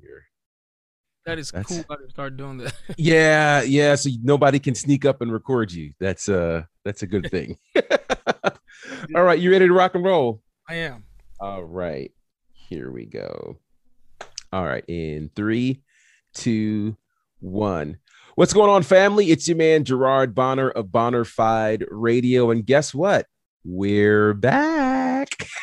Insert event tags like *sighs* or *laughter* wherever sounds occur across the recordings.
here. That is That's- cool. I to start doing that. *laughs* Yeah, yeah. So nobody can sneak up and record you. That's uh that's a good *laughs* thing. *laughs* All right, you ready to rock and roll? I am. All right, here we go. All right, in three, two, one. What's going on, family? It's your man Gerard Bonner of Bonnerfied Radio, and guess what? We're back. *laughs*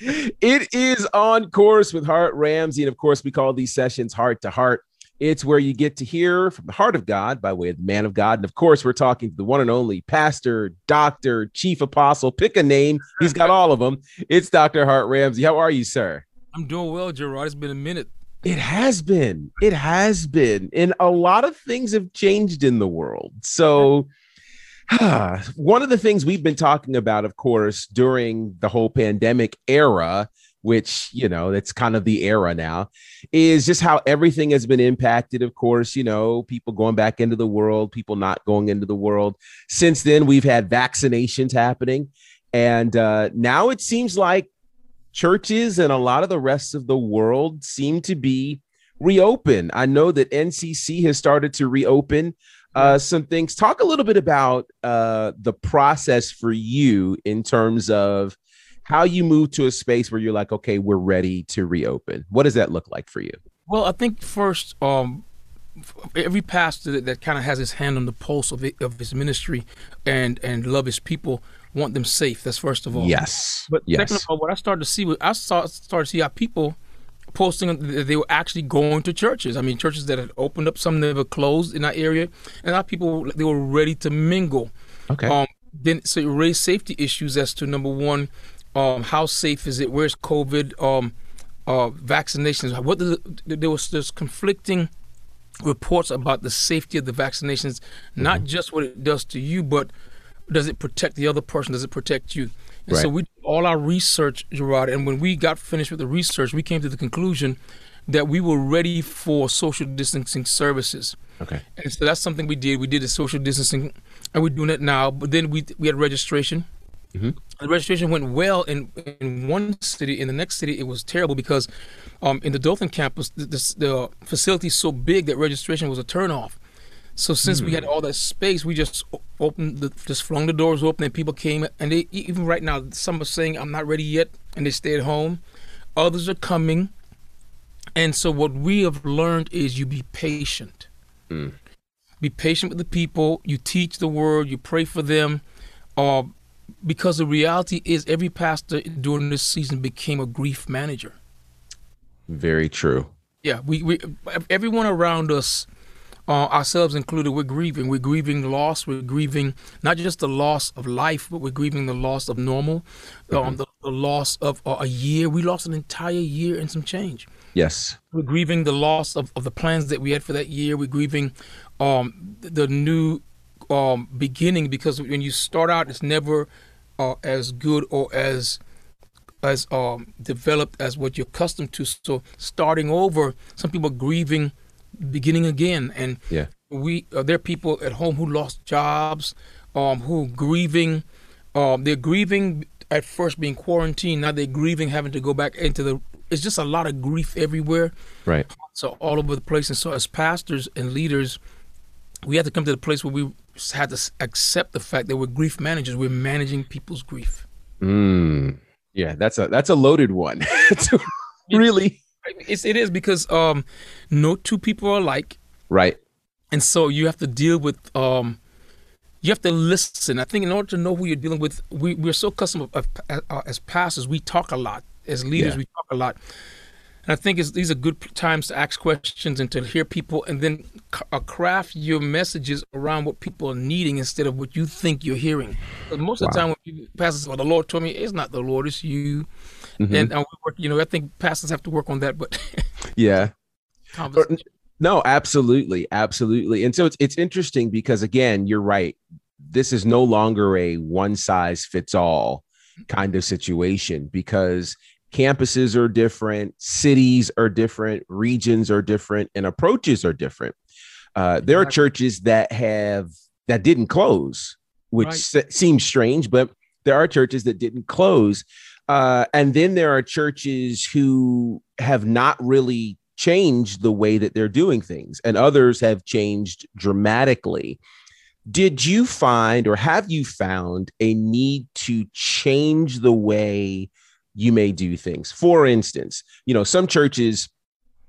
it is on course with Hart Ramsey, and of course, we call these sessions Heart to Heart. It's where you get to hear from the heart of God by way of the man of God. And of course, we're talking to the one and only pastor, doctor, chief apostle. Pick a name. He's got all of them. It's Dr. Hart Ramsey. How are you, sir? I'm doing well, Gerard. It's been a minute. It has been. It has been. And a lot of things have changed in the world. So, *sighs* one of the things we've been talking about, of course, during the whole pandemic era, which, you know, that's kind of the era now, is just how everything has been impacted. Of course, you know, people going back into the world, people not going into the world. Since then, we've had vaccinations happening. And uh, now it seems like churches and a lot of the rest of the world seem to be reopen. I know that NCC has started to reopen uh, some things. Talk a little bit about uh, the process for you in terms of how you move to a space where you're like, okay, we're ready to reopen. What does that look like for you? Well, I think first, um, every pastor that, that kind of has his hand on the pulse of it, of his ministry and and love his people want them safe. That's first of all. Yes. But yes. second of all, what I started to see was I saw started to see how people posting that they were actually going to churches. I mean, churches that had opened up, some that were closed in that area, and how people they were ready to mingle. okay. Um, then so it raised safety issues as to number one, um, how safe is it? Where's COVID? Um, uh, vaccinations. What the, there was there's conflicting reports about the safety of the vaccinations, not just what it does to you, but does it protect the other person? Does it protect you? And so we did all our research, Gerard, and when we got finished with the research, we came to the conclusion that we were ready for social distancing services. okay. And so that's something we did. We did the social distancing, and we're doing it now. But then we we had registration. Mhm. The registration went well in in one city. In the next city, it was terrible because um, in the Dothan campus, the, the, the facility is so big that registration was a turnoff. So since we had all that space, we just opened, the, just flung the doors open, and people came. And they even right now, some are saying, "I'm not ready yet," and they stay at home. Others are coming. And so what we have learned is you be patient. Be patient with the people. You teach the word. You pray for them. Uh, because the reality is, every pastor during this season became a grief manager. Very true. Yeah, we, we everyone around us, uh, ourselves included, we're grieving. We're grieving loss. We're grieving not just the loss of life, but we're grieving the loss of normal, um, the, the loss of uh, a year. We lost an entire year and some change. Yes. We're grieving the loss of, of the plans that we had for that year. We're grieving um, the new um, beginning because when you start out, it's never uh, as good or as as um, developed as what you're accustomed to. So starting over, some people are grieving beginning again, and Yeah. we uh, there are people at home who lost jobs, um, who grieving. Um, they're grieving at first being quarantined. Now they're grieving having to go back into the. It's just a lot of grief everywhere. Right. So all over the place, and so as pastors and leaders, we had to come to the place where we had to accept the fact that we're grief managers. We're managing people's grief. Mm. Yeah, that's a that's a loaded one. *laughs* Really It's, it is because um, no two people are alike. right. and so you have to deal with um you have to listen i think in order to know who you're dealing with we, we're so accustomed of, uh, as pastors we talk a lot as leaders Yeah. we talk a lot and i think it's, these are good times to ask questions and to hear people and then c- uh, craft your messages around what people are needing instead of what you think you're hearing 'Cause most of the time when people, pastors say, well the lord told me it's not the lord it's you Mhm. and uh, we work, you know i think pastors have to work on that but *laughs* Yeah. conversation. No, absolutely, absolutely. And so it's it's interesting because again, you're right. This is no longer a one size fits all kind of situation because campuses are different, cities are different, regions are different, and approaches are different. Uh, there are churches that have that didn't close, which Right. se- seems strange, but there are churches that didn't close. Uh, and then there are churches who have not really changed the way that they're doing things, and others have changed dramatically. Did you find or have you found a need to change the way you may do things? For instance, you know, some churches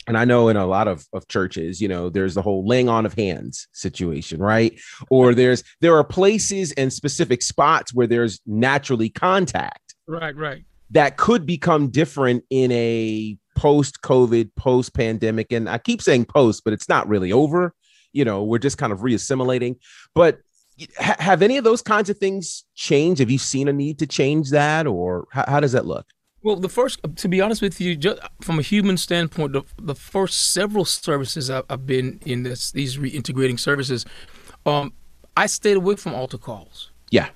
and I know in a lot of, of churches, you know, there's the whole laying on of hands situation, right? Or there's there are places and specific spots where there's naturally contact. Right, right. That could become different in a post-COVID, post-pandemic. And I keep saying post, but it's not really over. You know, we're just kind of reassimilating. But ha- have any of those kinds of things changed? Have you seen a need to change that, or how, how does that look? Well, the first, to be honest with you, just from a human standpoint, the, the first several services I've, I've been in this, these reintegrating services, um, I stayed away from altar calls. Yeah,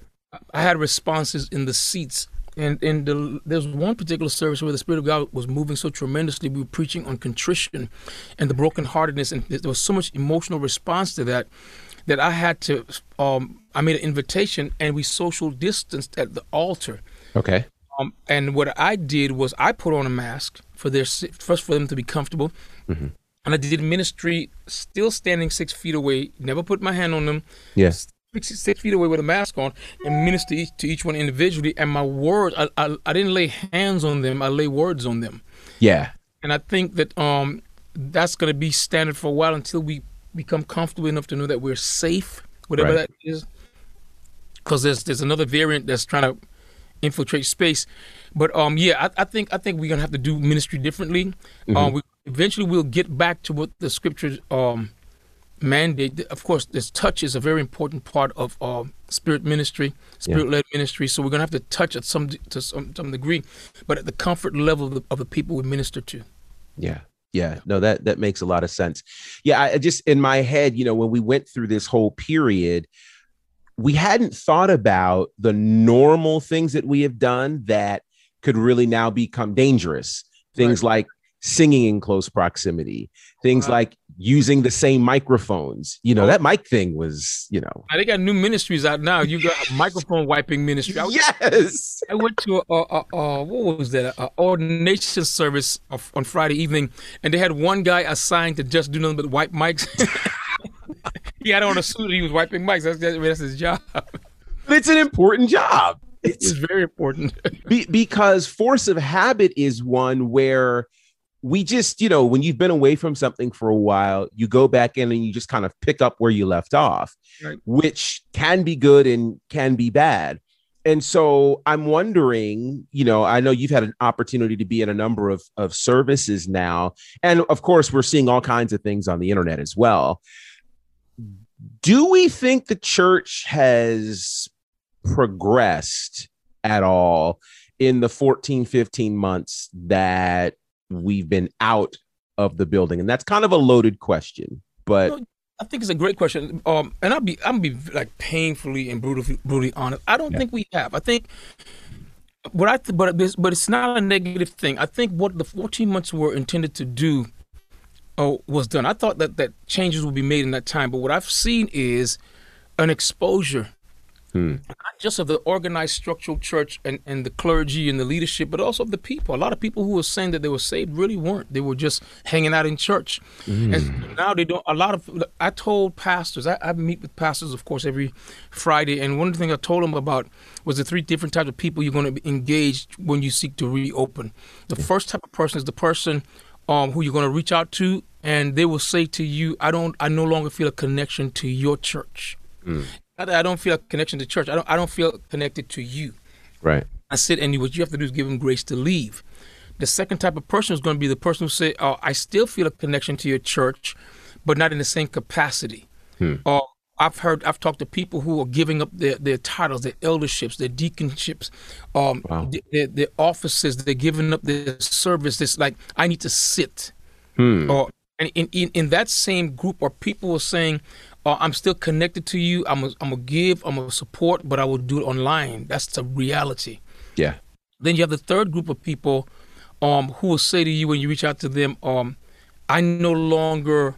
I had responses in the seats, and and the, there's one particular service where the Spirit of God was moving so tremendously. We were preaching on contrition and the brokenheartedness, and there was so much emotional response to that that I had to. Um, I made an invitation, and we social distanced at the altar. Okay. Um, and what I did was I put on a mask for their first for them to be comfortable, mm-hmm. and I did ministry still standing six feet away. Never put my hand on them. Yes. Six, feet away with a mask on and minister each, to each one individually. And my words, I, I, I didn't lay hands on them. I lay words on them. Yeah. And I think that um that's going to be standard for a while until we become comfortable enough to know that we're safe, whatever right. that is. Because there's there's another variant that's trying to infiltrate space. But um, yeah, I, I, think I think we're gonna have to do ministry differently. Mm-hmm. Um, we, eventually we'll get back to what the scriptures um mandate. Of course, this touch is a very important part of uh, spirit ministry, spirit led yeah. ministry. So we're gonna have to touch at some to some, some degree, but at the comfort level of the, of the people we minister to. Yeah. Yeah, no, that that makes a lot of sense. Yeah, I just in my head, you know, when we went through this whole period, we hadn't thought about the normal things that we have done that could really now become dangerous. Things right. like singing in close proximity, things like using the same microphones. You know, oh. that mic thing was, you know. They got new ministries out now. You got a microphone wiping ministry. I, yes. I went to a, a, a what was that? A ordination service on Friday evening, and they had one guy assigned to just do nothing but wipe mics. *laughs* he had on a suit. He was wiping mics. That's, that's his job. It's an important job. It's, it's very important be, because force of habit is one where we just, you know, when you've been away from something for a while, you go back in and you just kind of pick up where you left off, right. which can be good and can be bad. And so I'm wondering, you know, I know you've had an opportunity to be in a number of, of services now. And of course, we're seeing all kinds of things on the internet as well do we think the church has progressed at all in the 14 15 months that we've been out of the building and that's kind of a loaded question but I think it's a great question. Um, and I'll be I'm be like painfully and brutally brutally honest. I don't yeah. think we have. I think what I th- but it's, but it's not a negative thing. I think what the 14 months were intended to do oh, was done. I thought that that changes would be made in that time, but what I've seen is an exposure, hmm. not just of the organized structural church and, and the clergy and the leadership, but also of the people. A lot of people who were saying that they were saved really weren't. They were just hanging out in church, hmm. and now they don't. A lot of I told pastors. I, I meet with pastors, of course, every Friday, and one of the things I told them about was the three different types of people you're going to engage when you seek to reopen. The yeah. first type of person is the person um, who you're going to reach out to, and they will say to you, "I don't, I no longer feel a connection to your church. Mm. I, don't feel a connection to church. I don't, I don't feel connected to you." Right. I said, and what you have to do is give them grace to leave. The second type of person is going to be the person who say, "Oh, I still feel a connection to your church, but not in the same capacity." Hmm. Or I've heard, I've talked to people who are giving up their, their titles, their elderships, their deaconships, um, wow. their, their, offices. They're giving up their service. It's like I need to sit. Hmm. Or and in, in, in that same group, are people were saying, oh, "I'm still connected to you. I'm a, I'm a give. I'm a support, but I will do it online." That's the reality. Yeah. Then you have the third group of people, um, who will say to you when you reach out to them, um, "I no longer."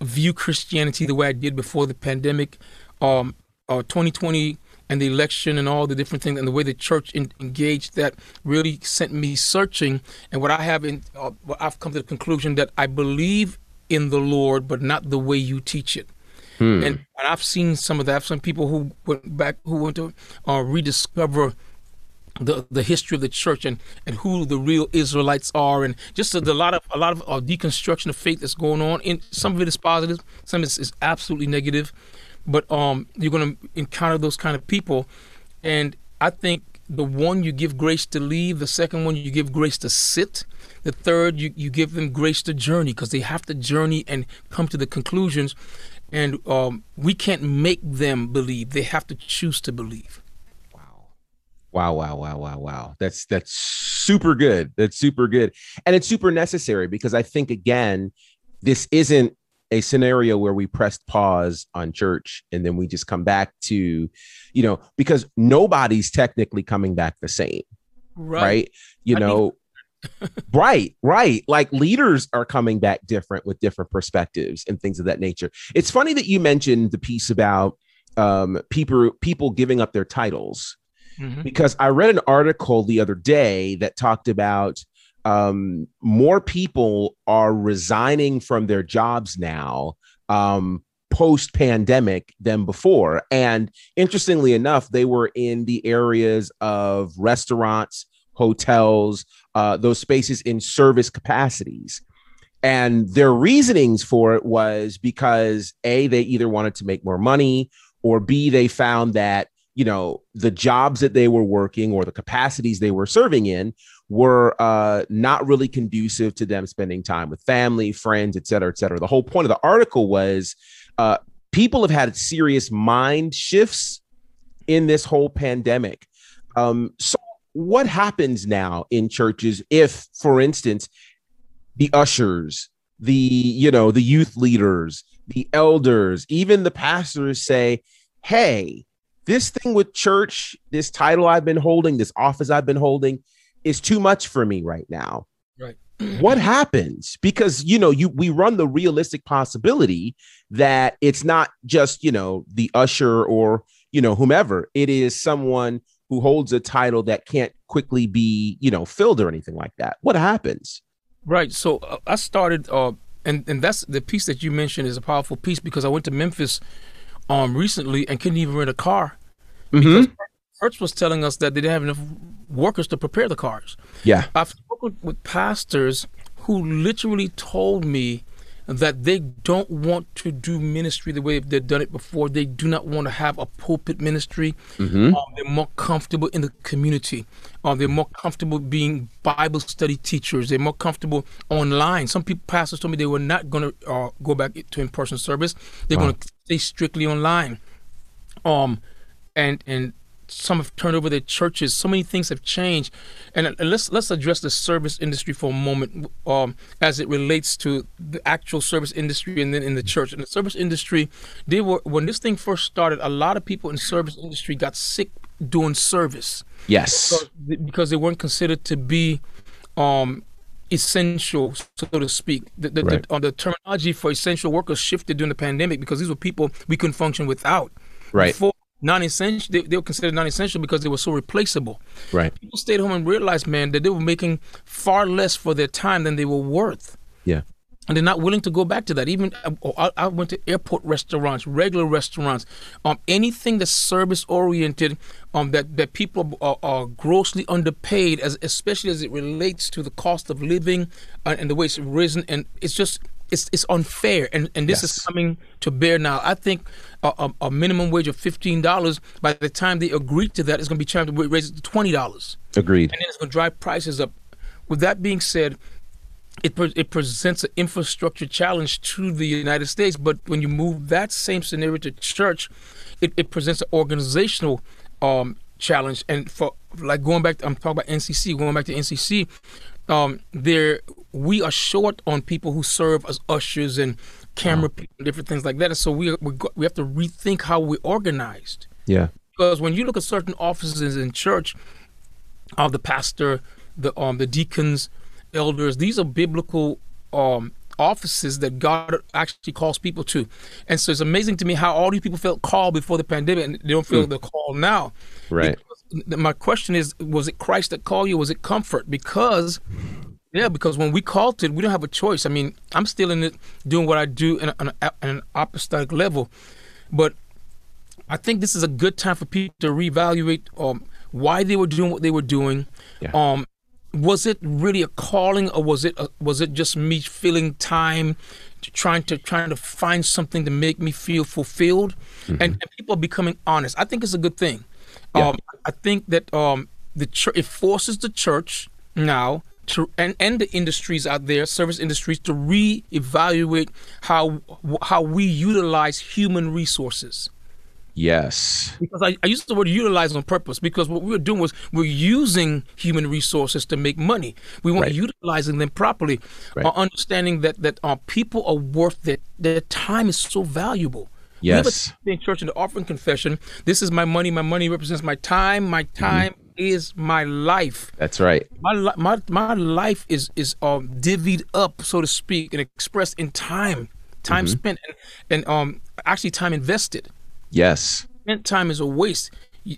view Christianity the way I did before the pandemic. Um, uh, 2020 and the election and all the different things and the way the church in, engaged that really sent me searching. And what I have in, uh, I've come to the conclusion that I believe in the Lord, but not the way you teach it. Hmm. And, and I've seen some of that. Some people who went back, who went to uh, rediscover the the history of the church and and who the real Israelites are, and just a, a lot of a lot of uh, deconstruction of faith that's going on. And some of it is positive, some is, is absolutely negative. But um, you're going to encounter those kind of people, and I think the one you give grace to leave, the second one you give grace to sit, the third you you give them grace to journey because they have to journey and come to the conclusions and um, we can't make them believe; they have to choose to believe. Wow, wow, wow, wow, wow, wow. That's that's super good. That's super good, and it's super necessary because I think again, this isn't a scenario where we pressed pause on church and then we just come back to, you know, because nobody's technically coming back the same, right? right? You I know. Mean- *laughs* right, right. Like leaders are coming back different with different perspectives and things of that nature. It's funny that you mentioned the piece about um, people people giving up their titles mm-hmm. because I read an article the other day that talked about um, more people are resigning from their jobs now um, post pandemic than before. And interestingly enough, they were in the areas of restaurants, hotels, uh, those spaces in service capacities. And their reasonings for it was because A, they either wanted to make more money, or B, they found that, you know, the jobs that they were working or the capacities they were serving in were uh, not really conducive to them spending time with family, friends, et cetera, et cetera. The whole point of the article was uh, people have had serious mind shifts in this whole pandemic. Um, so what happens now in churches if, for instance, the ushers, the you know the youth leaders, the elders, even the pastors say, "Hey, this thing with church, this title I've been holding, this office I've been holding, is too much for me right now." Right. *clears throat* what happens because you know you we run the realistic possibility that it's not just you know the usher or you know whomever it is someone who holds a title that can't quickly be, you know, filled or anything like that. What happens? Right. So uh, I started, uh, and and that's the piece that you mentioned is a powerful piece because I went to Memphis, um, recently and couldn't even rent a car mm-hmm. because Hertz was telling us that they didn't have enough workers to prepare the cars. Yeah. I've spoken with pastors who literally told me that they don't want to do ministry the way they've done it before. They do not want to have a pulpit ministry. Mm-hmm. Um, they're more comfortable in the community. Um, they're more comfortable being Bible study teachers. They're more comfortable online. Some people, pastors, told me they were not going to uh, go back to in-person service. They're wow. going to stay strictly online. Um, and and some have turned over their churches. So many things have changed, and, and let's let's address the service industry for a moment, um, as it relates to the actual service industry and then in the church. In the service industry, they were when this thing first started, a lot of people in the service industry got sick doing service. Yes, because, because they weren't considered to be. Um, essential, so to speak. The, the, right. the, uh, the, terminology for essential workers shifted during the pandemic because these were people we couldn't function without. Right. Before, non-essential they, they, were considered non-essential because they were so replaceable. Right. People stayed home and realized man that they were making far less for their time than they were worth. Yeah. And they're not willing to go back to that. Even uh, I, I went to airport restaurants regular restaurants um anything that's service oriented um that that people are, are, grossly underpaid as especially as it relates to the cost of living uh, and the way it's risen. And it's just it's it's unfair, and and this yes. is coming to bear now. I think a, a, a minimum wage of fifteen dollars by the time they agree to that is going to be trying to raise it to twenty dollars. Agreed. And then it's going to drive prices up. With that being said, it pre- it presents an infrastructure challenge to the United States. But when you move that same scenario to church, it, it presents an organizational um, challenge. And for like going back, to, I'm talking about NCC. Going back to NCC, um, there we are short on people who serve as ushers and camera people, and different things like that. And so we we, we have to rethink how we're organized. Yeah. Because when you look at certain offices in church, of uh, the pastor, the um the deacons, elders, these are biblical um offices that God actually calls people to. And so it's amazing to me how all these people felt called before the pandemic and they don't feel mm. the call now. Right. My question is was it Christ that called you? Was it comfort? Because yeah, because when we called it, we don't have a choice. I mean, I'm still in it, doing what I do in, a, in an apostolic level, but I think this is a good time for people to reevaluate um, why they were doing what they were doing. Yeah. Um, was it really a calling, or was it a, was it just me feeling time, to trying to trying to find something to make me feel fulfilled? Mm-hmm. And, and, people are becoming honest. I think it's a good thing. Yeah. Um, I think that um, the church it forces the church now to, and, and the industries out there, service industries, to reevaluate how how we utilize human resources. Yes. Because I, I use the word utilize on purpose because what we were doing was we're using human resources to make money. We weren't right. utilizing them properly. Right. Uh, understanding that that uh, people are worth that their time is so valuable. Yes. In church in the offering confession, this is my money. My money represents my time. My mm-hmm. time mm-hmm. is my life. That's right. My my my life is is um divvied up, so to speak, and expressed in time, time mm-hmm. spent, and, and um actually time invested. Yes. Spent time is a waste.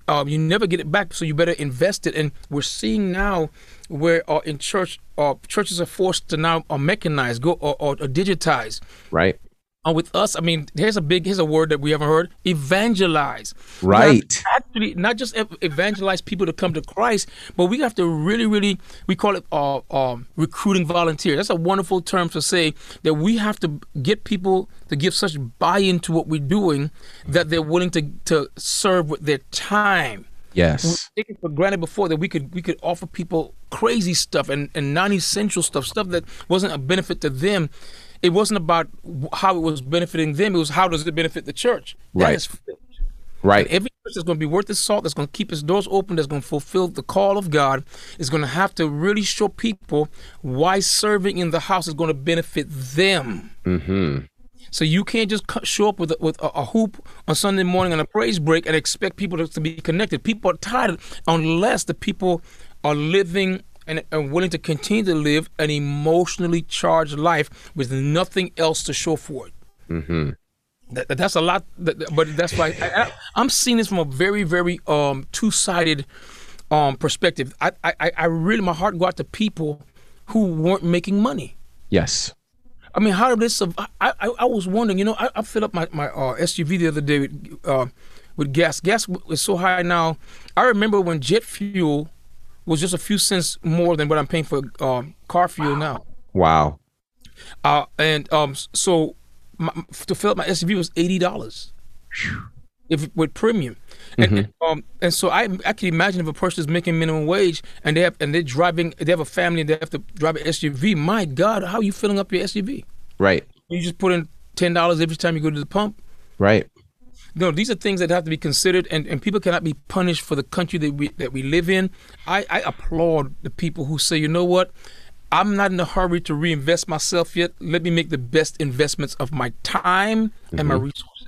Um, you never get it back, so you better invest it. And we're seeing now where uh, in church, uh, churches are forced to now uh, mechanize, go or, or, or digitize. Right. And with us, I mean, here's a big, here's a word that we haven't heard: evangelize. Right. actually, not just evangelize people to come to Christ, but we have to really, really, we call it uh, uh, recruiting volunteers. That's a wonderful term to say that we have to get people to give such buy-in to what we're doing that they're willing to to serve with their time. Yes. We taken for granted before that we could we could offer people crazy stuff and, and non-essential stuff, stuff that wasn't a benefit to them it wasn't about how it was benefiting them. It was how does it benefit the church. Right. Right. And every church that's going to be worth its salt, that's going to keep its doors open, that's going to fulfill the call of God, is going to have to really show people why serving in the house is going to benefit them. Mm-hmm. So you can't just show up with a, with a, a, hoop on Sunday morning on a praise break and expect people to, to be connected. People are tired unless the people are living and are willing to continue to live an emotionally charged life with nothing else to show for it. Mm-hmm. That, that's a lot, but that's why I, am seeing this from a very, very um, two-sided um, perspective. I, I, I really, my heart go out to people who weren't making money. Yes. I mean, how did this? I, I, I was wondering. You know, I, I filled up my my uh, SUV the other day with, uh, with gas. Gas was so high now. I remember when jet fuel was just a few cents more than what I'm paying for um, car fuel now. Wow. Uh, and um, so my, to fill up my SUV was eighty dollars, if with premium. Mm-hmm. And, um, and so I I can imagine if a person is making minimum wage and they have and they're driving they have a family and they have to drive an SUV. My God, how are you filling up your SUV? Right. You just put in ten dollars every time you go to the pump. Right. No, these are things that have to be considered, and, and people cannot be punished for the country that we that we live in. I, I applaud the people who say, you know what, I'm not in a hurry to reinvest myself yet. Let me make the best investments of my time mm-hmm. and my mm-hmm. resources.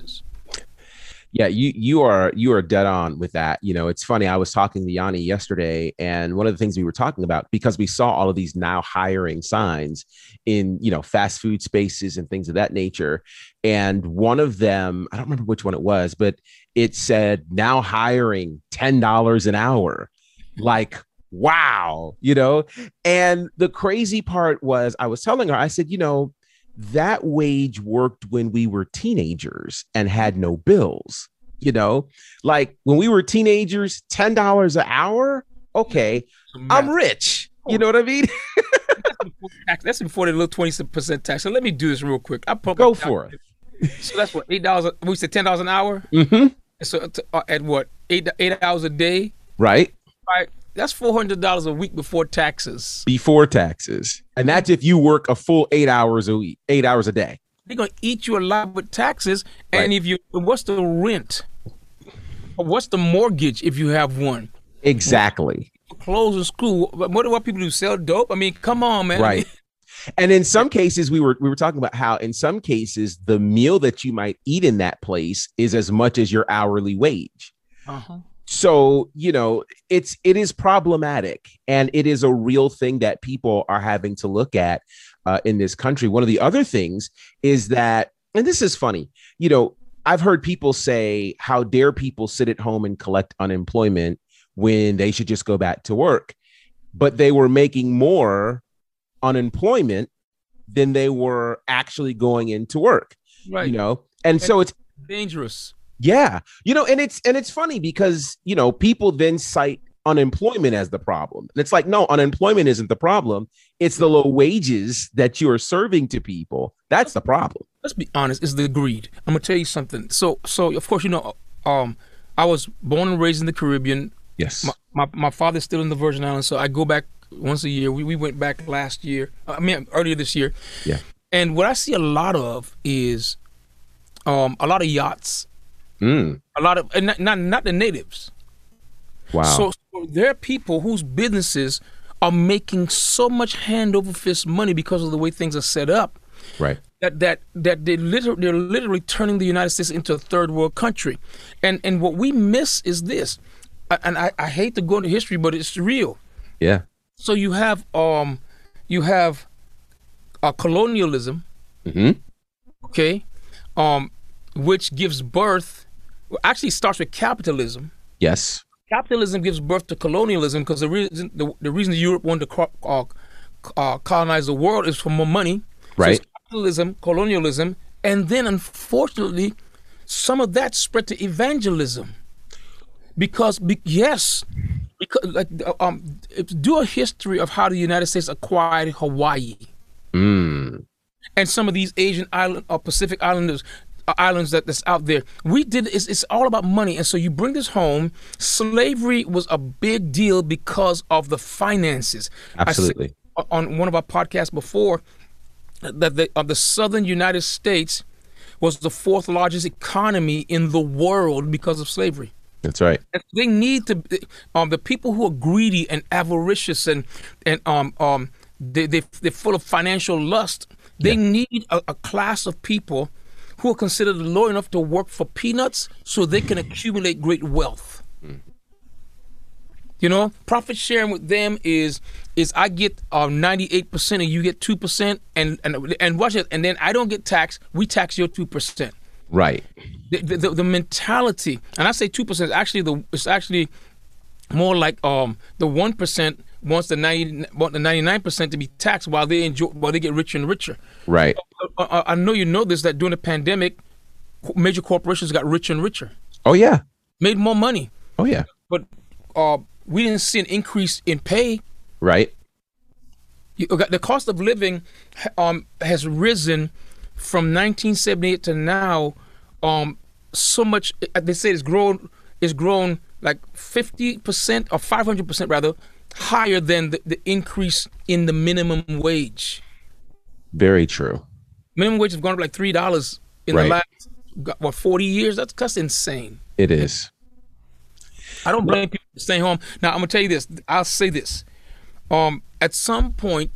Yeah, you you are you are dead on with that. You know, it's funny. I was talking to Yanni yesterday, and one of the things we were talking about because we saw all of these now hiring signs in you know fast food spaces and things of that nature, and one of them I don't remember which one it was, but it said now hiring ten dollars an hour, like wow, you know. And the crazy part was, I was telling her, I said, you know, that wage worked when we were teenagers and had no bills. You know, like when we were teenagers, $10 an hour. Okay, I'm rich. You know what I mean? *laughs* that's before the little 20% tax. So let me do this real quick. I pump Go for it. *laughs* So that's what, $8, we said $10 an hour? Mm-hmm. So uh, at what, eight, eight hours a day? Right. Right that's four hundred dollars a week before taxes. Before taxes, and that's if you work a full eight hours a week, eight hours a day. They're gonna eat you alive with taxes, and right. if you, what's the rent? What's the mortgage if you have one? Exactly. Clothes in school. What do what people do? Sell dope? I mean, come on, man. Right. And in some cases, we were we were talking about how in some cases the meal that you might eat in that place is as much as your hourly wage. Uh-huh so you know it's it is problematic and it is a real thing that people are having to look at uh, in this country. One of the other things is that, and this is funny, you know, I've heard people say, How dare people sit at home and collect unemployment when they should just go back to work? But they were making more unemployment than they were actually going into work. Right. You know, and, and so it's dangerous. Yeah. You know, and it's and it's funny because, you know, people then cite unemployment as the problem. And it's like, no, unemployment isn't the problem. It's the low wages that you are serving to people. That's the problem. Let's be honest, it's the greed. I'm gonna tell you something. So so of course, you know, um, I was born and raised in the Caribbean. Yes. My, my, my father's still in the Virgin Islands, so I go back once a year. We, we went back last year. I mean earlier this year. Yeah. And what I see a lot of is um a lot of yachts. Mm. A lot of and not, not not the natives. Wow. So, so there are people whose businesses are making so much hand over fist money because of the way things are set up. Right. That that that they literally they're literally turning the United States into a third world country, and and what we miss is this, and I, I hate to go into history, but it's real. Yeah. So you have um, you have, uh, colonialism. Mm-hmm. Okay, um, which gives birth, actually starts with capitalism. Yes capitalism gives birth to colonialism because the reason the, the reason Europe wanted to uh, uh, colonize the world is for more money. Right. So capitalism, colonialism, and then unfortunately, some of that spread to evangelism. Because be, yes, because like um, do a history of how the United States acquired Hawaii. Mm. And some of these Asian island or Pacific Islanders, uh, islands that, that's out there. We did it's, it's all about money, and so you bring this home. Slavery was a big deal because of the finances. Absolutely. on one of our podcasts before that the of the southern United States was the fourth largest economy in the world because of slavery. That's right. They need to um the people who are greedy and avaricious and and um um they they they're full of financial lust. They yeah. need a, a class of people who are considered low enough to work for peanuts so they can accumulate great wealth. Mm. You know, profit sharing with them is is I get um, ninety eight percent and you get two percent, and and and watch it, and then I don't get taxed. We tax your two percent. Right. The, the, the mentality, and I say two percent. Actually, the it's actually more like um the one percent wants the ninety want the ninety nine percent to be taxed while they enjoy while they get richer and richer. Right. I, I, I know you know this that during the pandemic, major corporations got richer and richer. Oh yeah. Made more money. Oh yeah. But uh, we didn't see an increase in pay. Right. You, the cost of living um, has risen from 1978 to now. Um, so much uh, they say it's grown. It's grown like 50 percent or 500 percent rather higher than the, the increase in the minimum wage. Very true. Minimum wage has gone up like three dollars in right. the last what 40 years. That's that's insane. It is. I don't blame people for staying home. Now I'm gonna tell you this. I'll say this. Um, at some point,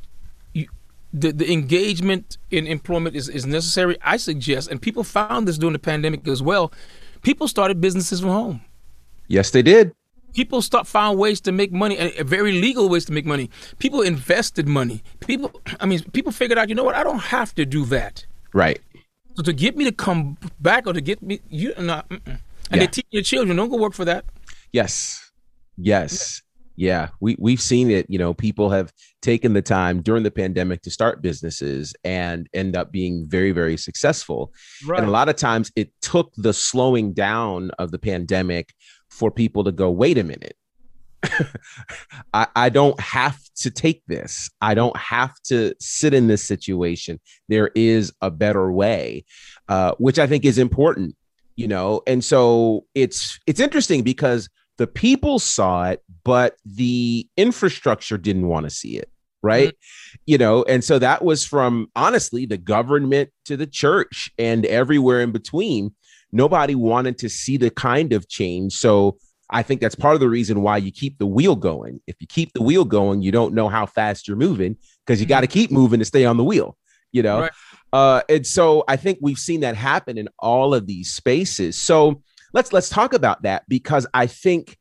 you, the the engagement in employment is, is necessary. I suggest, and people found this during the pandemic as well. People started businesses from home. Yes, they did. People start found ways to make money, and very legal ways to make money. People invested money. People, *clears throat* I mean, people figured out, you know what? I don't have to do that. Right. So to get me to come back or to get me, you not, and yeah. they teach your children, don't go work for that. Yes. Yes. Yeah. We we've seen it, you know, people have taken the time during the pandemic to start businesses and end up being very very successful. Right. And a lot of times it took the slowing down of the pandemic for people to go, "Wait a minute. *laughs* I, I don't have to take this. I don't have to sit in this situation. There is a better way, uh, which I think is important, you know. And so it's it's interesting because the people saw it, but the infrastructure didn't want to see it. Right. Mm-hmm. You know, and so that was from honestly the government to the church and everywhere in between. Nobody wanted to see the kind of change. So I think that's part of the reason why you keep the wheel going. If you keep the wheel going, you don't know how fast you're moving because you got to mm-hmm. keep moving to stay on the wheel, you know? Right. Uh, and so I think we've seen that happen in all of these spaces. So let's let's talk about that because I think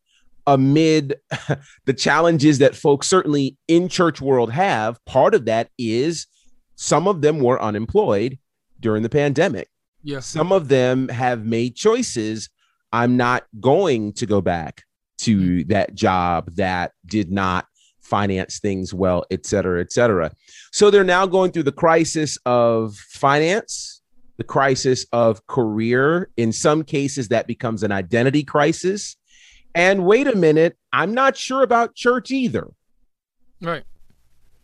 amid *laughs* the challenges that folks certainly in church world have, part of that is some of them were unemployed during the pandemic. Yes. Some of them have made choices. I'm not going to go back to Mm-hmm. that job that did not finance things well, et cetera, et cetera. So they're now going through the crisis of finance, the crisis of career. In some cases, that becomes an identity crisis. And wait a minute, I'm not sure about church either. Right.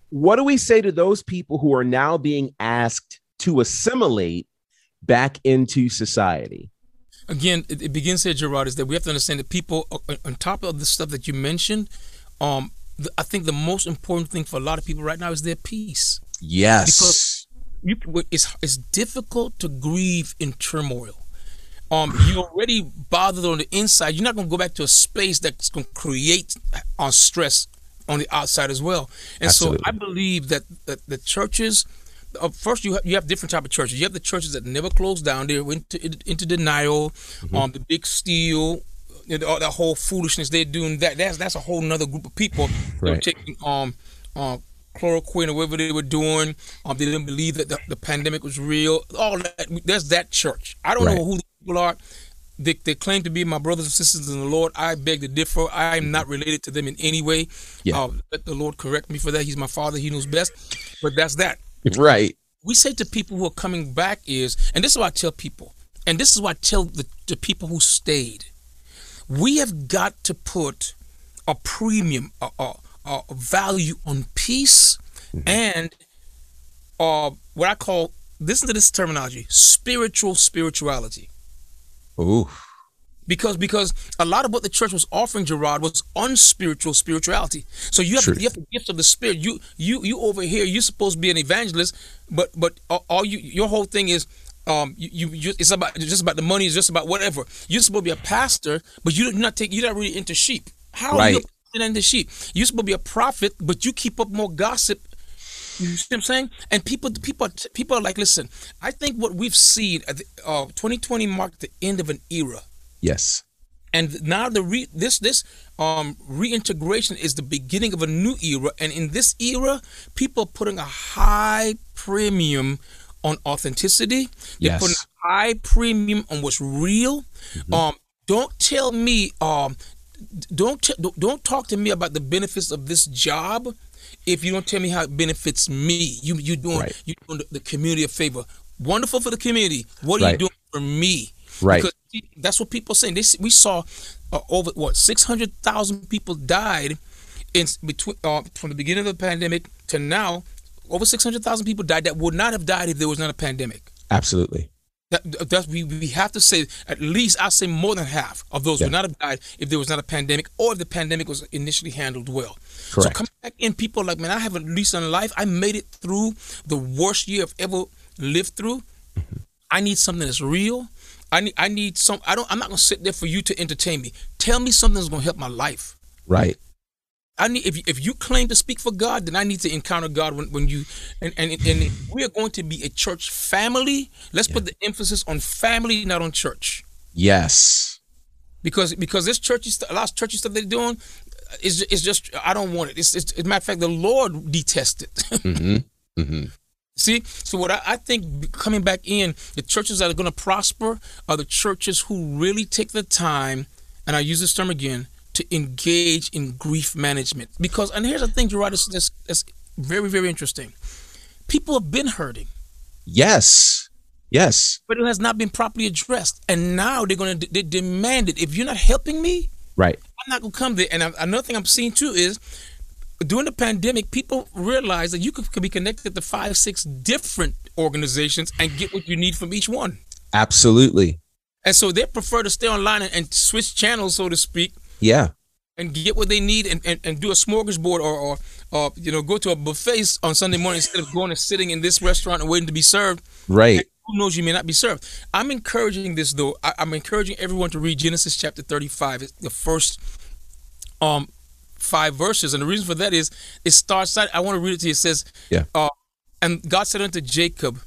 What do we say to those people who are now being asked to assimilate back into society? Again, it, it begins here, Gerard, is that we have to understand that people, uh, on top of the stuff that you mentioned, um, the, I think the most important thing for a lot of people right now is their peace. Yes. you it's it's difficult to grieve in turmoil. Um, *sighs* you're already bothered on the inside. You're not going to go back to a space that's going to create on stress on the outside as well. And Absolutely. so I believe that, that the churches. Uh, first, you have, you have different type of churches. You have the churches that never close down; they went into, into denial. Um, the big steel, you know, all that whole foolishness they're doing. That that's that's a whole nother group of people. They're Right. taking um, uh, chloroquine or whatever they were doing. Um, they didn't believe that the, the pandemic was real. All that there's that church. I don't Right. know who the people are. They, they claim to be my brothers and sisters in the Lord. I beg to differ. I am not related to them in any way. Yeah. Uh, let the Lord correct me for that. He's my father. He knows best. But that's that. Right. We say to people who are coming back is, and this is what I tell people, and this is what I tell the, the people who stayed. We have got to put a premium, a, a, a value on peace and uh, what I call, listen to this terminology, spiritual spirituality Ooh. Because because a lot of what the church was offering Gerard was unspiritual spirituality. So you have Truth. you have the gift of the spirit. You you you over here you're supposed to be an evangelist, but but all- you your whole thing is um you, you, it's about it's just about the money. It's just about whatever. You're supposed to be a pastor, but you're not take you're not really into sheep. How are you Right. into sheep? You're supposed to be a prophet, but you keep up more gossip you see what I'm saying? And people, people, people are like, listen. I think what we've seen, at the, uh, 2020 marked the end of an era Yes. and now the re- this this um reintegration is the beginning of a new era and in this era people are putting a high premium on authenticity they're Yes. putting a high premium on what's real um don't tell me um don't t- don't- talk to me about the benefits of this job if you don't tell me how it benefits me you you doing Right. you doing the, the community a favor wonderful for the community what are Right. you doing for me Right. because that's what people are saying. They, we saw uh, over what six hundred thousand people died in between uh, from the beginning of the pandemic to now. Over six hundred thousand people died that would not have died if there was not a pandemic. Absolutely. That, we, we have to say at least I say more than half of those Yeah. would not have died if there was not a pandemic or if the pandemic was initially handled well. Correct. So coming back in, people like, man, I have a lease on life. I made it through the worst year I've ever lived through. I need something that's real. I need I need some I don't I'm not gonna sit there for you to entertain me. Tell me something that's gonna help my life. Right. I need if you, if you claim to speak for God, then I need to encounter God when, when you and, and and we are going to be a church family. Let's put the emphasis on family, not on church, Yes. because because this churchy stuff, a lot of churchy stuff they're doing is is just I don't want it. It's, it's as a matter of fact, the Lord detests it. *laughs* Mm-hmm. Mm-hmm. See, so what I, I think coming back in, the churches that are going to prosper are the churches who really take the time, and I use this term again, to engage in grief management. Because, and here's the thing, Gerard, that's, that's, that's very, very interesting. People have been hurting, Yes. Yes. but it has not been properly addressed. And now they're going to they demand it. If you're not helping me, Right. I'm not going to come there. And I- another thing I'm seeing too is during the pandemic, people realize that you could, could be connected to five, six different organizations and get what you need from each one. Absolutely. And so they prefer to stay online and, and switch channels, so to speak, Yeah. and get what they need and, and, and do a smorgasbord or, or, or, you know, go to a buffet on Sunday morning instead of going and sitting in this restaurant and waiting to be served. Right. Who knows you may not be served. I'm encouraging this though. I, I'm encouraging everyone to read Genesis chapter 35. It's the first um five verses. And the reason for that is it starts out, I want to read it to you. It says, Yeah. uh, and God said unto Jacob,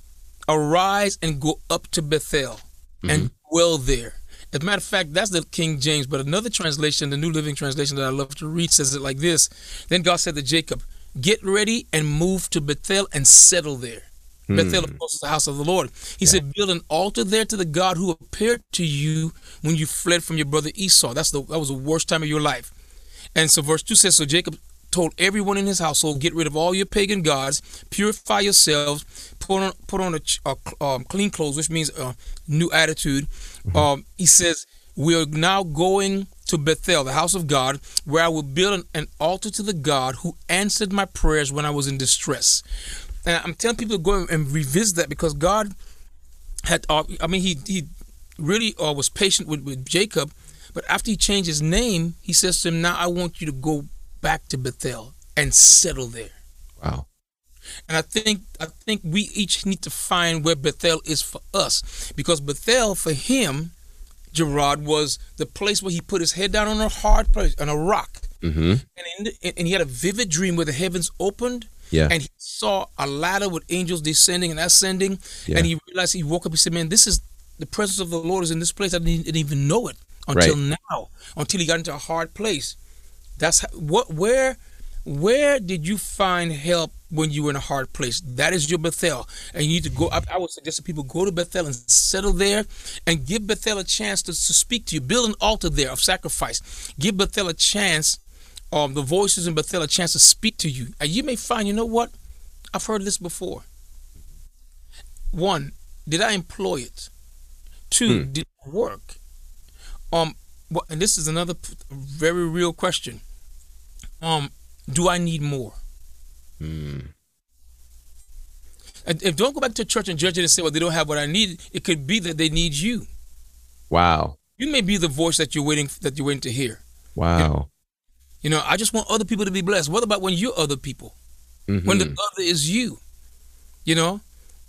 Arise and go up to Bethel and dwell there. As a matter of fact, that's the King James, but another translation, the New Living Translation that I love to read, says it like this. Then God said to Jacob, Get ready and move to Bethel and settle there. Hmm. Bethel, of course, is the house of the Lord. He yeah. said, Build an altar there to the God who appeared to you when you fled from your brother Esau. That's the that was the worst time of your life. And so verse 2 says, So Jacob told everyone in his household, Get rid of all your pagan gods, purify yourselves, put on put on a, a um, clean clothes, which means a new attitude. Mm-hmm. Um, he says, We are now going to Bethel, the house of God, where I will build an, an altar to the God who answered my prayers when I was in distress. And I'm telling people to go and revisit that because God had, uh, I mean, he he really uh, was patient with, with Jacob, but after he changed his name, he says to him, "Now I want you to go back to Bethel and settle there." Wow. And I think I think we each need to find where Bethel is for us, because Bethel for him, Gerard was the place where he put his head down on a hard place on a rock, mm-hmm. and, the, and he had a vivid dream where the heavens opened yeah. And he saw a ladder with angels descending and ascending. Yeah. And he realized he woke up, he said, Man, this is the presence of the Lord is in this place. I didn't, didn't even know it until right. now, until he got into a hard place. That's how, what where where did you find help when you were in a hard place? That is your Bethel. And you need to go. I, I would suggest that people go to Bethel and settle there and give Bethel a chance to, to speak to you. Build an altar there of sacrifice. Give Bethel a chance um, the voices in Bethel a chance to speak to you. And you may find, you know what? I've heard this before. One, did I employ it? Two, hmm. did it work? Um, well, and this is another very real question. Um, do I need more? And if don't go back to church and judge it and say, well, they don't have what I need. It could be that they need you. Wow. You may be the voice that you're waiting that you're waiting to hear. Wow. You know, I just want other people to be blessed. What about when you're other people? Mm-hmm. When the other is you? You know?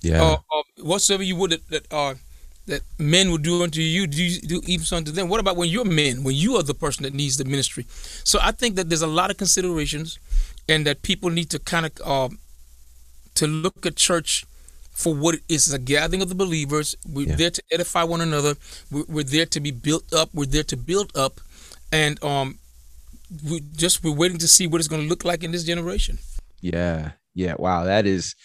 Yeah. Uh, uh, whatsoever you would that, that uh, that men would do unto you, do you do even so unto them. What about when you're men, when you are the person that needs the ministry? So I think that there's a lot of considerations, and that people need to kind of uh, to look at church for what it is a gathering of the believers. We're yeah. there to edify one another. We're, we're, there to be built up. We're there to build up, and um, we just we're waiting to see what it's going to look like in this generation. Yeah, yeah. Wow, that is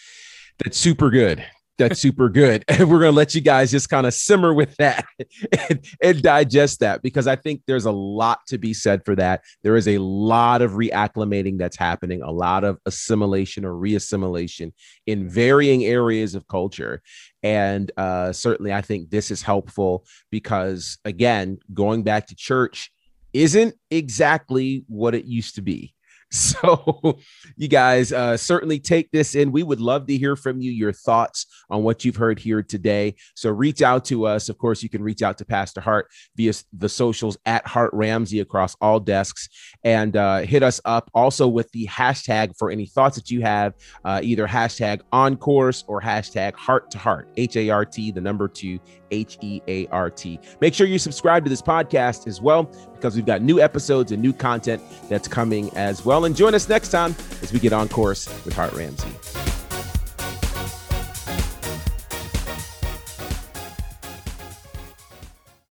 that's super good. That's super good. *laughs* And we're going to let you guys just kind of simmer with that *laughs* and, and, digest that because I think there's a lot to be said for that. There is a lot of reacclimating that's happening, a lot of assimilation or reassimilation in varying areas of culture. And uh, certainly, I think this is helpful because, again, going back to church isn't exactly what it used to be. *laughs* So, you guys uh, certainly take this in. We would love to hear from you, your thoughts on what you've heard here today. So, reach out to us. Of course, you can reach out to Pastor Hart via the socials at Hart Ramsey across all desks and uh, hit us up also with the hashtag for any thoughts that you have, uh, either hashtag on course or hashtag heart to heart, H A R T, the number two, H E A R T. Make sure you subscribe to this podcast as well because we've got new episodes and new content that's coming as well. And join us next time as we get on course with Hart Ramsey.